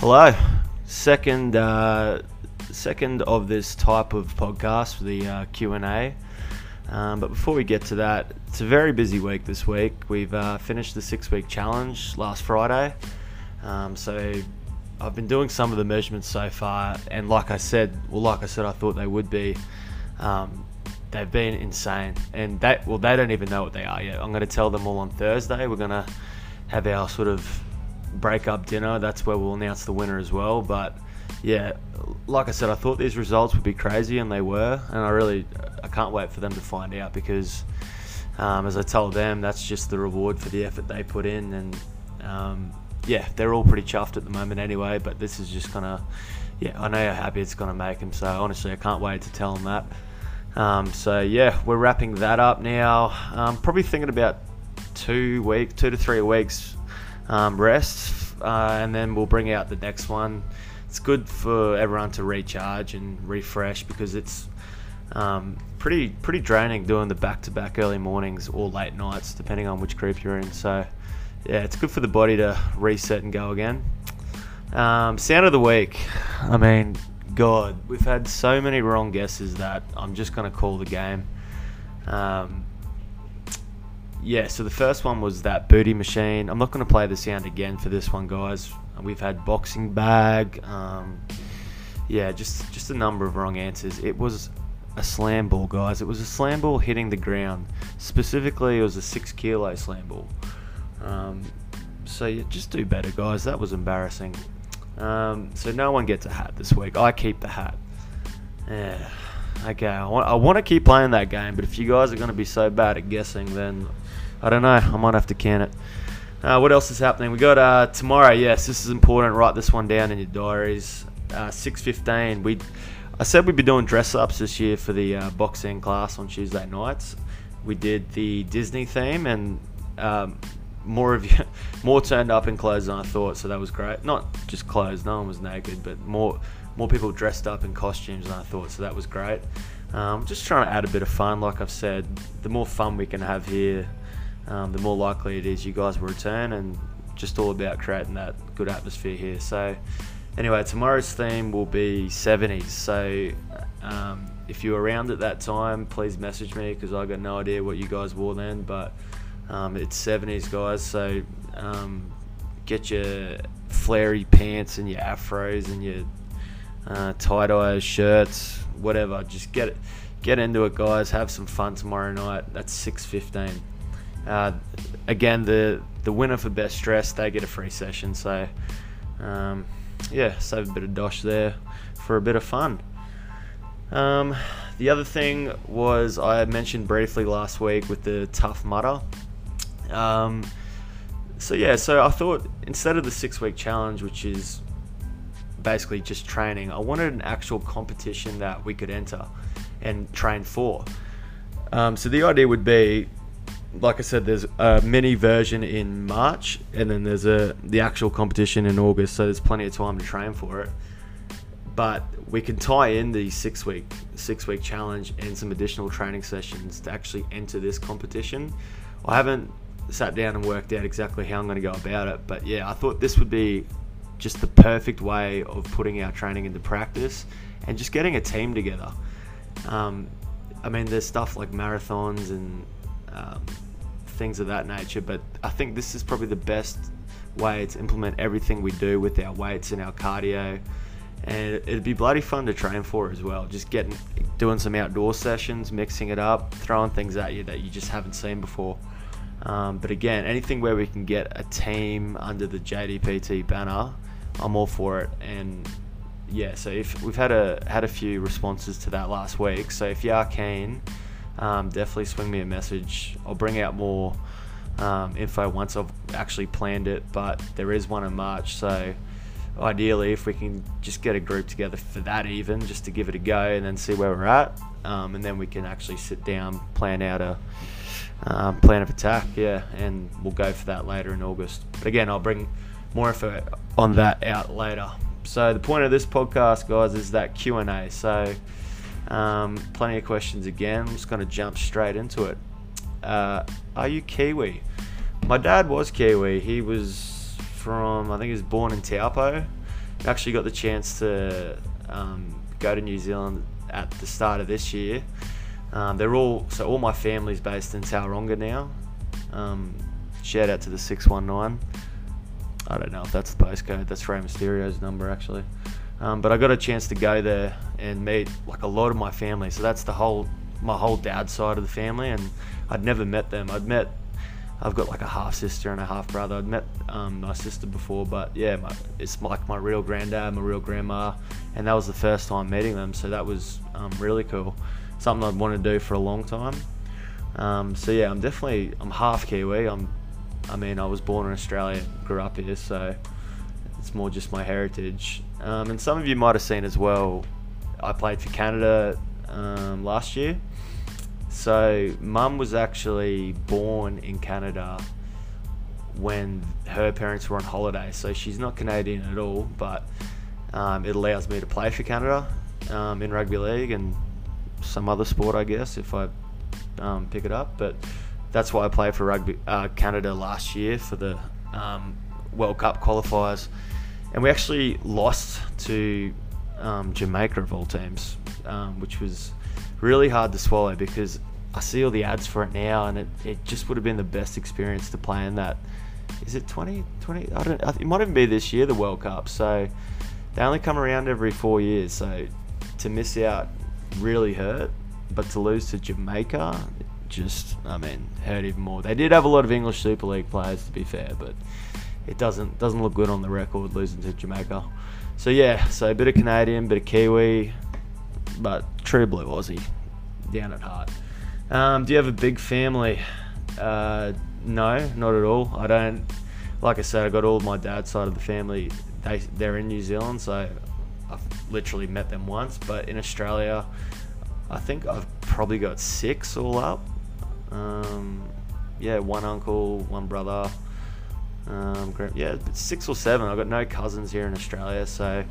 Hello, second uh, second of this type of podcast, the uh, Q and A. Um, but before we get to that, it's a very busy week this week. We've uh, finished the six week challenge last Friday, um, so I've been doing some of the measurements so far, and like I said, well, like I said, I thought they would be. Um, they've been insane, and that well, they don't even know what they are yet. I'm going to tell them all on Thursday. We're going to have our sort of break up dinner. That's where we'll announce the winner as well. But yeah, like I said, I thought these results would be crazy, and they were. And I really, I can't wait for them to find out because, um, as I told them, that's just the reward for the effort they put in. And um, yeah, they're all pretty chuffed at the moment anyway. But this is just gonna, yeah, I know how happy it's gonna make them. So honestly, I can't wait to tell them that. Um, so yeah, we're wrapping that up now. Um, probably thinking about two week, two to three weeks um, rest, uh, and then we'll bring out the next one. It's good for everyone to recharge and refresh because it's um, pretty pretty draining doing the back to back early mornings or late nights, depending on which group you're in. So yeah, it's good for the body to reset and go again. Um, sound of the week. I mean, God, we've had so many wrong guesses that I'm just going to call the game. Um, yeah, so the first one was that booty machine. I'm not going to play the sound again for this one, guys. We've had boxing bag. Um, yeah, just just a number of wrong answers. It was a slam ball, guys. It was a slam ball hitting the ground. Specifically, it was a six kilo slam ball. Um, so yeah, just do better, guys. That was embarrassing. Um, so no one gets a hat this week. I keep the hat. Yeah. Okay, I want, I want to keep playing that game, but if you guys are going to be so bad at guessing, then I don't know. I might have to can it. Uh, what else is happening? We got uh, tomorrow. Yes, this is important. Write this one down in your diaries. Uh, Six fifteen. We, I said we'd be doing dress ups this year for the uh, boxing class on Tuesday nights. We did the Disney theme, and um, more of you, more turned up in clothes than I thought. So that was great. Not just clothes. No one was naked, but more more people dressed up in costumes than I thought. So that was great. Um, just trying to add a bit of fun. Like I've said, the more fun we can have here, um, the more likely it is you guys will return and just all about creating that good atmosphere here. So, anyway, tomorrow's theme will be 70s. So, um, if you're around at that time, please message me because I got no idea what you guys wore then. But um, it's 70s, guys. So, um, get your flary pants and your afros and your uh, tie dye shirts, whatever. Just get it, get into it, guys. Have some fun tomorrow night. That's 6:15. Uh, again, the the winner for best dress, they get a free session. So, um, yeah, save a bit of dosh there for a bit of fun. Um, the other thing was I mentioned briefly last week with the Tough Mudder. Um, so yeah, so I thought instead of the six week challenge, which is basically just training, I wanted an actual competition that we could enter and train for. Um, so the idea would be like I said, there's a mini version in March, and then there's a the actual competition in August. So there's plenty of time to train for it. But we can tie in the six week six week challenge and some additional training sessions to actually enter this competition. I haven't sat down and worked out exactly how I'm going to go about it, but yeah, I thought this would be just the perfect way of putting our training into practice and just getting a team together. Um, I mean, there's stuff like marathons and um, things of that nature. But I think this is probably the best way to implement everything we do with our weights and our cardio. And it'd be bloody fun to train for as well. Just getting, doing some outdoor sessions, mixing it up, throwing things at you that you just haven't seen before. Um, but again, anything where we can get a team under the JDPT banner, I'm all for it. And yeah, so if we've had a had a few responses to that last week, so if you are keen, um, definitely swing me a message. I'll bring out more um, info once I've actually planned it, but there is one in March, so ideally, if we can just get a group together for that, even just to give it a go and then see where we're at, um, and then we can actually sit down, plan out a um, plan of attack, yeah, and we'll go for that later in August. But again, I'll bring more info on that out later. So the point of this podcast, guys, is that Q and A. So um, plenty of questions again. I'm just going to jump straight into it. Uh, are you Kiwi? My dad was Kiwi. He was from, I think he was born in Taupo. actually got the chance to um, go to New Zealand at the start of this year. Um, they're all so all my family's based in Tauranga now. Um, shout out to the six one nine. I don't know if that's the postcode. That's Rey Mysterio's number actually. Um, but I got a chance to go there and meet like a lot of my family. So that's the whole my whole dad's side of the family, and I'd never met them. I'd met I've got like a half sister and a half brother. I'd met um, my sister before, but yeah, my, it's like my real granddad, my real grandma, and that was the first time meeting them. So that was um, really cool. Something I'd want to do for a long time. Um, so yeah, I'm definitely I'm half Kiwi. I'm I mean I was born in Australia, grew up here, so it's more just my heritage. Um, and some of you might have seen as well. I played for Canada um, last year. So, mum was actually born in Canada when her parents were on holiday. So, she's not Canadian at all, but um, it allows me to play for Canada um, in rugby league and some other sport, I guess, if I um, pick it up. But that's why I played for rugby uh, Canada last year for the um, World Cup qualifiers, and we actually lost to um, Jamaica of all teams, um, which was really hard to swallow because I see all the ads for it now, and it, it just would have been the best experience to play in that. Is it 2020? I don't. It might even be this year the World Cup. So they only come around every four years. So to miss out really hurt, but to lose to Jamaica, just I mean hurt even more. They did have a lot of English Super League players, to be fair, but it doesn't doesn't look good on the record losing to Jamaica. So yeah, so a bit of Canadian, bit of Kiwi, but true blue Aussie, down at heart. Um, do you have a big family? Uh, no, not at all. I don't. Like I said, I got all my dad's side of the family. They they're in New Zealand, so I've literally met them once. But in Australia, I think I've probably got six all up. Um, yeah, one uncle, one brother. Um, yeah, six or seven. I've got no cousins here in Australia, so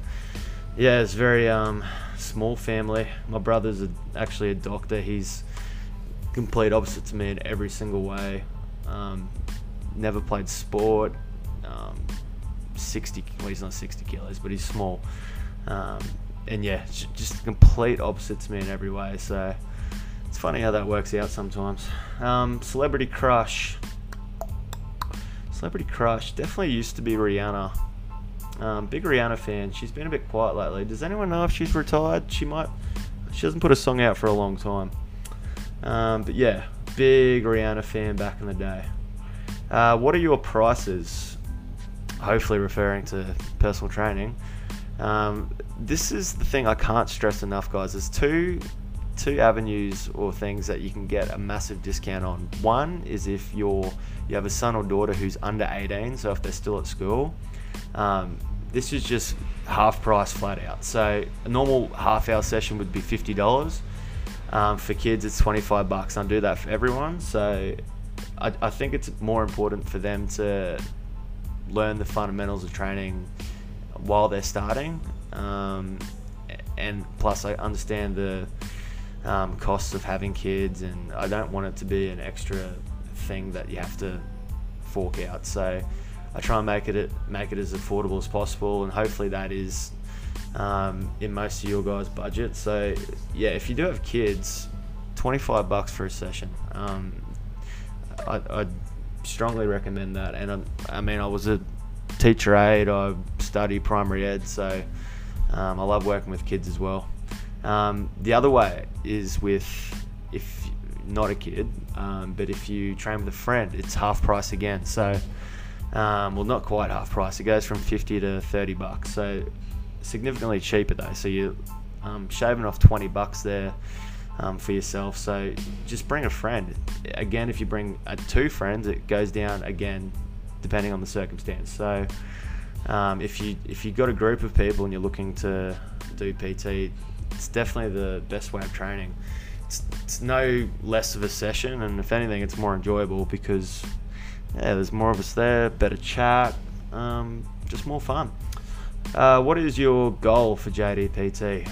yeah, it's very um, small family. My brother's a, actually a doctor. He's complete opposite to me in every single way. Um, never played sport. Um, 60, well, he's not 60 kilos, but he's small. Um, and yeah, just complete opposite to me in every way. So it's funny how that works out sometimes. Um, celebrity crush. Celebrity crush definitely used to be Rihanna. Um, big Rihanna fan. She's been a bit quiet lately. Does anyone know if she's retired? She might. She hasn't put a song out for a long time. Um, but yeah, big Rihanna fan back in the day. Uh, what are your prices? Hopefully, referring to personal training. Um, this is the thing I can't stress enough, guys. There's two two avenues or things that you can get a massive discount on. One is if you're you have a son or daughter who's under 18, so if they're still at school, um, this is just half price flat out. So a normal half hour session would be fifty dollars. Um, for kids, it's 25 bucks. I do that for everyone. So I, I think it's more important for them to learn the fundamentals of training while they're starting. Um, and plus, I understand the um, costs of having kids, and I don't want it to be an extra thing that you have to fork out. So I try and make it make it as affordable as possible, and hopefully that is um, in most of your guys' budget. So yeah, if you do have kids, 25 bucks for a session. Um, I, I'd strongly recommend that. And I, I, mean, I was a teacher aide. I study primary ed, so um, I love working with kids as well. Um, the other way is with if not a kid, um, but if you train with a friend, it's half price again. So, um, well, not quite half price. It goes from 50 to 30 bucks. So significantly cheaper though. So you're um, shaving off 20 bucks there um, for yourself. So just bring a friend. Again, if you bring uh, two friends, it goes down again depending on the circumstance. So um, if you if you've got a group of people and you're looking to do PT, it's definitely the best way of training. It's, it's no less of a session, and if anything, it's more enjoyable because yeah, there's more of us there, better chat, um, just more fun. Uh, what is your goal for JDPT?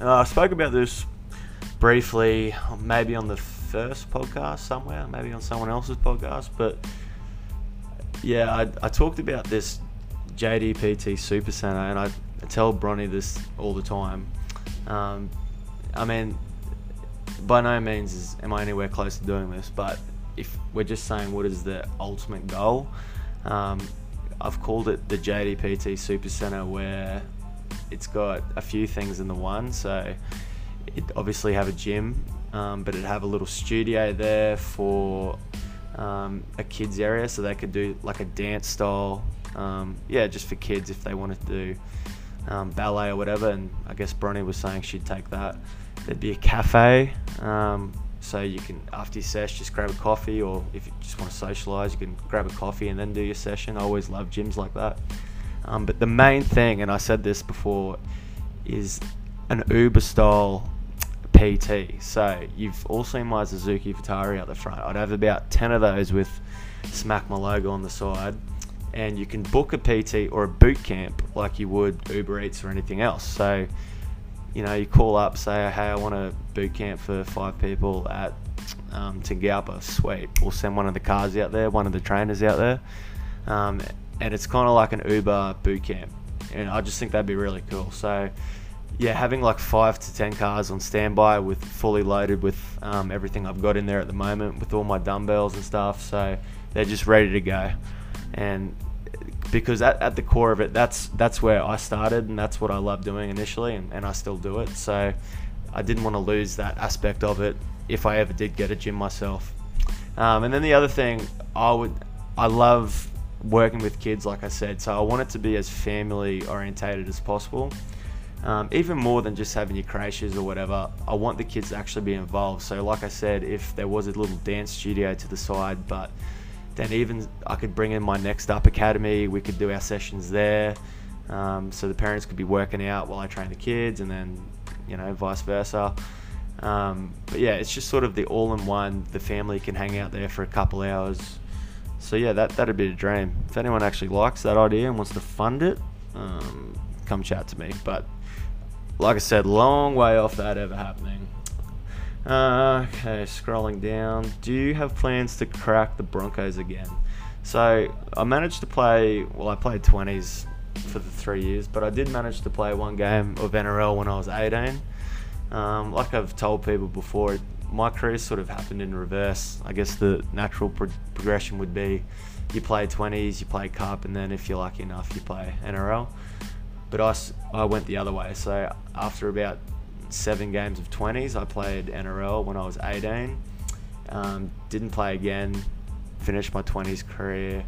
Uh, I spoke about this briefly, maybe on the first podcast somewhere, maybe on someone else's podcast, but yeah, I, I talked about this JDPT Super Center, and I tell Bronny this all the time. Um, I mean, by no means is, am I anywhere close to doing this, but if we're just saying what is the ultimate goal, um, I've called it the JDPT Super Center, where it's got a few things in the one. So it obviously have a gym, um, but it have a little studio there for um, a kids area, so they could do like a dance style, um, yeah, just for kids if they wanted to do um, ballet or whatever. And I guess Bronny was saying she'd take that. There'd be a cafe, um, so you can after your sesh just grab a coffee, or if you just want to socialise, you can grab a coffee and then do your session. I always love gyms like that. Um, but the main thing, and I said this before, is an Uber style PT. So you've all seen my Suzuki Vitara out the front. I'd have about 10 of those with Smack My logo on the side. And you can book a PT or a boot camp like you would Uber Eats or anything else. So, you know, you call up, say, hey, I want a boot camp for five people at um, Tingalpa. Sweet. We'll send one of the cars out there, one of the trainers out there. Um, and it's kind of like an Uber boot camp. And I just think that'd be really cool. So, yeah, having like five to ten cars on standby with fully loaded with um, everything I've got in there at the moment, with all my dumbbells and stuff. So they're just ready to go. And because at, at the core of it, that's that's where I started, and that's what I love doing initially, and, and I still do it. So I didn't want to lose that aspect of it if I ever did get a gym myself. Um, and then the other thing, I would, I love working with kids, like I said. So I want it to be as family orientated as possible. Um, even more than just having your creches or whatever, I want the kids to actually be involved. So, like I said, if there was a little dance studio to the side, but then even I could bring in my next up academy, we could do our sessions there. Um, so the parents could be working out while I train the kids, and then you know, vice versa. Um, but yeah, it's just sort of the all-in-one. The family can hang out there for a couple hours. So yeah, that that'd be a dream. If anyone actually likes that idea and wants to fund it, um, come chat to me. But like I said, long way off that ever happening. Okay, scrolling down. Do you have plans to crack the Broncos again? So I managed to play. Well, I played 20s for the three years, but I did manage to play one game of NRL when I was 18. Um, like I've told people before, my career sort of happened in reverse. I guess the natural pro- progression would be you play 20s, you play cup, and then if you're lucky enough, you play NRL. But I, I went the other way. So after about seven games of 20s, I played NRL when I was 18. Um, didn't play again. Finished my 20s career,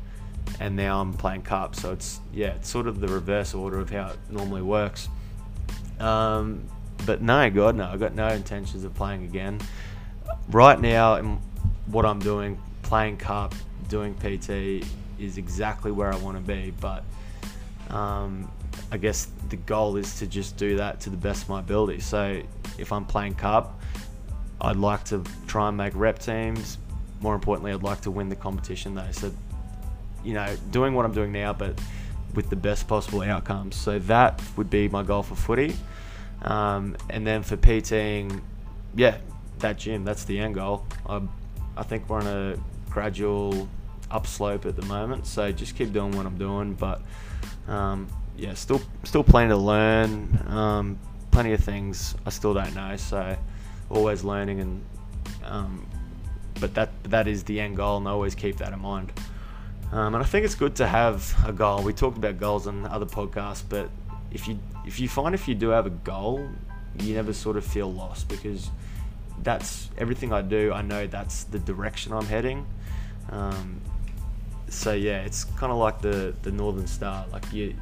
and now I'm playing cup. So it's yeah, it's sort of the reverse order of how it normally works. Um, but no, God, no, I've got no intentions of playing again. Right now, what I'm doing, playing cup, doing PT, is exactly where I want to be. But um, I guess the goal is to just do that to the best of my ability. So if I'm playing cup, I'd like to try and make rep teams. More importantly, I'd like to win the competition though. So, you know, doing what I'm doing now, but with the best possible outcomes. So that would be my goal for footy. Um, and then for PTing, yeah, that gym, that's the end goal. I, I think we're on a gradual upslope at the moment, so just keep doing what I'm doing. But um, yeah, still still plenty to learn. Um, plenty of things I still don't know, so always learning and. Um, but that that is the end goal, and I always keep that in mind. Um, and I think it's good to have a goal. We talked about goals on other podcasts, but if you if you find if you do have a goal, you never sort of feel lost because that's everything I do. I know that's the direction I'm heading. Um, so yeah, it's kind of like the the Northern Star. Like you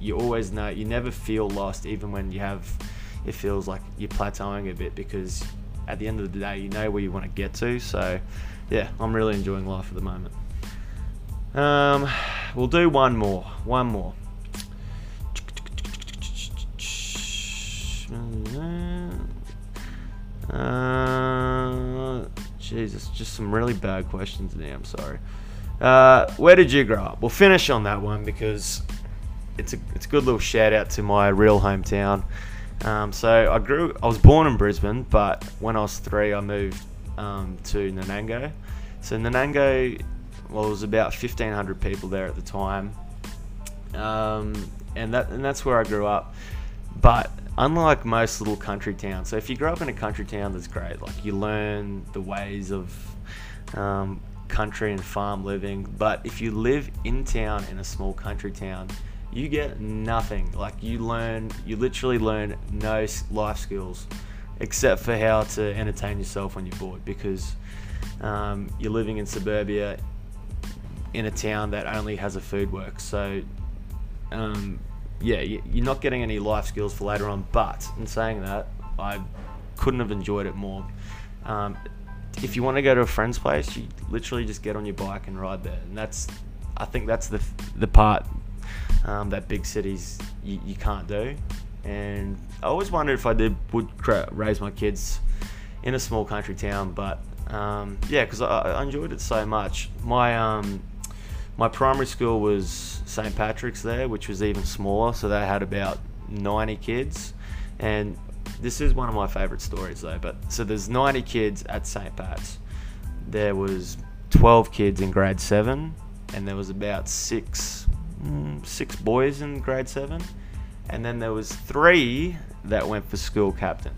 you always know you never feel lost, even when you have it feels like you're plateauing a bit because at the end of the day, you know where you want to get to. So yeah, I'm really enjoying life at the moment. Um, we'll do one more. One more. Uh, Jesus, just some really bad questions there. I'm sorry. Uh, where did you grow up? We'll finish on that one because it's a it's a good little shout out to my real hometown. Um, so I grew. I was born in Brisbane, but when I was three, I moved um, to Nanango. So Nanango, well, it was about 1,500 people there at the time. um, and that and that's where I grew up. But unlike most little country towns, so if you grow up in a country town, that's great. Like you learn the ways of um, country and farm living. But if you live in town in a small country town, you get nothing. Like you learn, you literally learn no life skills except for how to entertain yourself when you're bored because um, you're living in suburbia in a town that only has a FoodWorks. So, um, yeah, you're not getting any life skills for later on. But in saying that, I couldn't have enjoyed it more. Um, if you want to go to a friend's place, you literally just get on your bike and ride there, and that's, I think that's the the part um, that big cities you, you can't do. And I always wondered if I did would raise my kids in a small country town, but um, yeah, because I, I, enjoyed it so much. My um, my primary school was St Patrick's there, which was even smaller, so they had about 90 kids, and this is one of my favourite stories though. But so there's 90 kids at St Pat's. There was 12 kids in grade seven, and there was about six mm, six boys in grade seven, and then there was three that went for school captain.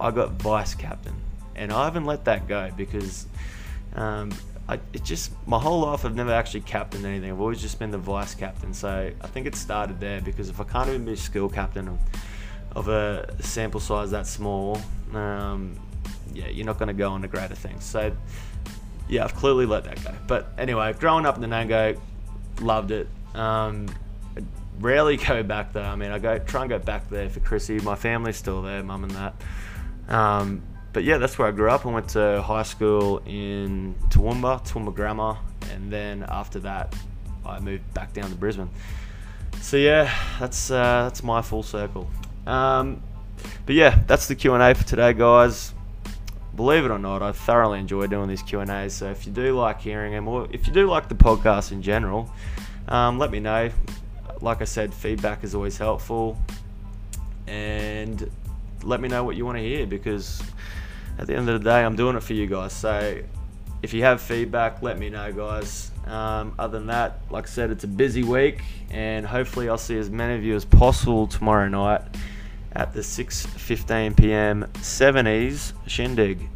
I got vice captain, and I haven't let that go because um, I, it just my whole life I've never actually captained anything. I've always just been the vice captain. So I think it started there because if I can't even be school captain of, of a sample size that small, um, yeah, you're not going to go on to greater things. So yeah, I've clearly let that go. But anyway, growing up in Nanango, loved it. Um, rarely go back there. I mean, I go try and go back there for Chrissy. My family's still there, mum and that. Um, but yeah, that's where I grew up. I went to high school in Toowoomba, Toowoomba Grammar, and then after that, I moved back down to Brisbane. So yeah, that's uh, that's my full circle. Um, but yeah, that's the Q and A for today, guys. Believe it or not, I thoroughly enjoy doing these Q and A's. So if you do like hearing them, or if you do like the podcast in general, um, let me know. Like I said, feedback is always helpful, and let me know what you want to hear because at the end of the day, I'm doing it for you guys. So if you have feedback, let me know, guys. Um, other than that, like I said, it's a busy week, and hopefully, I'll see as many of you as possible tomorrow night at the 6:15 p.m. 70s shindig.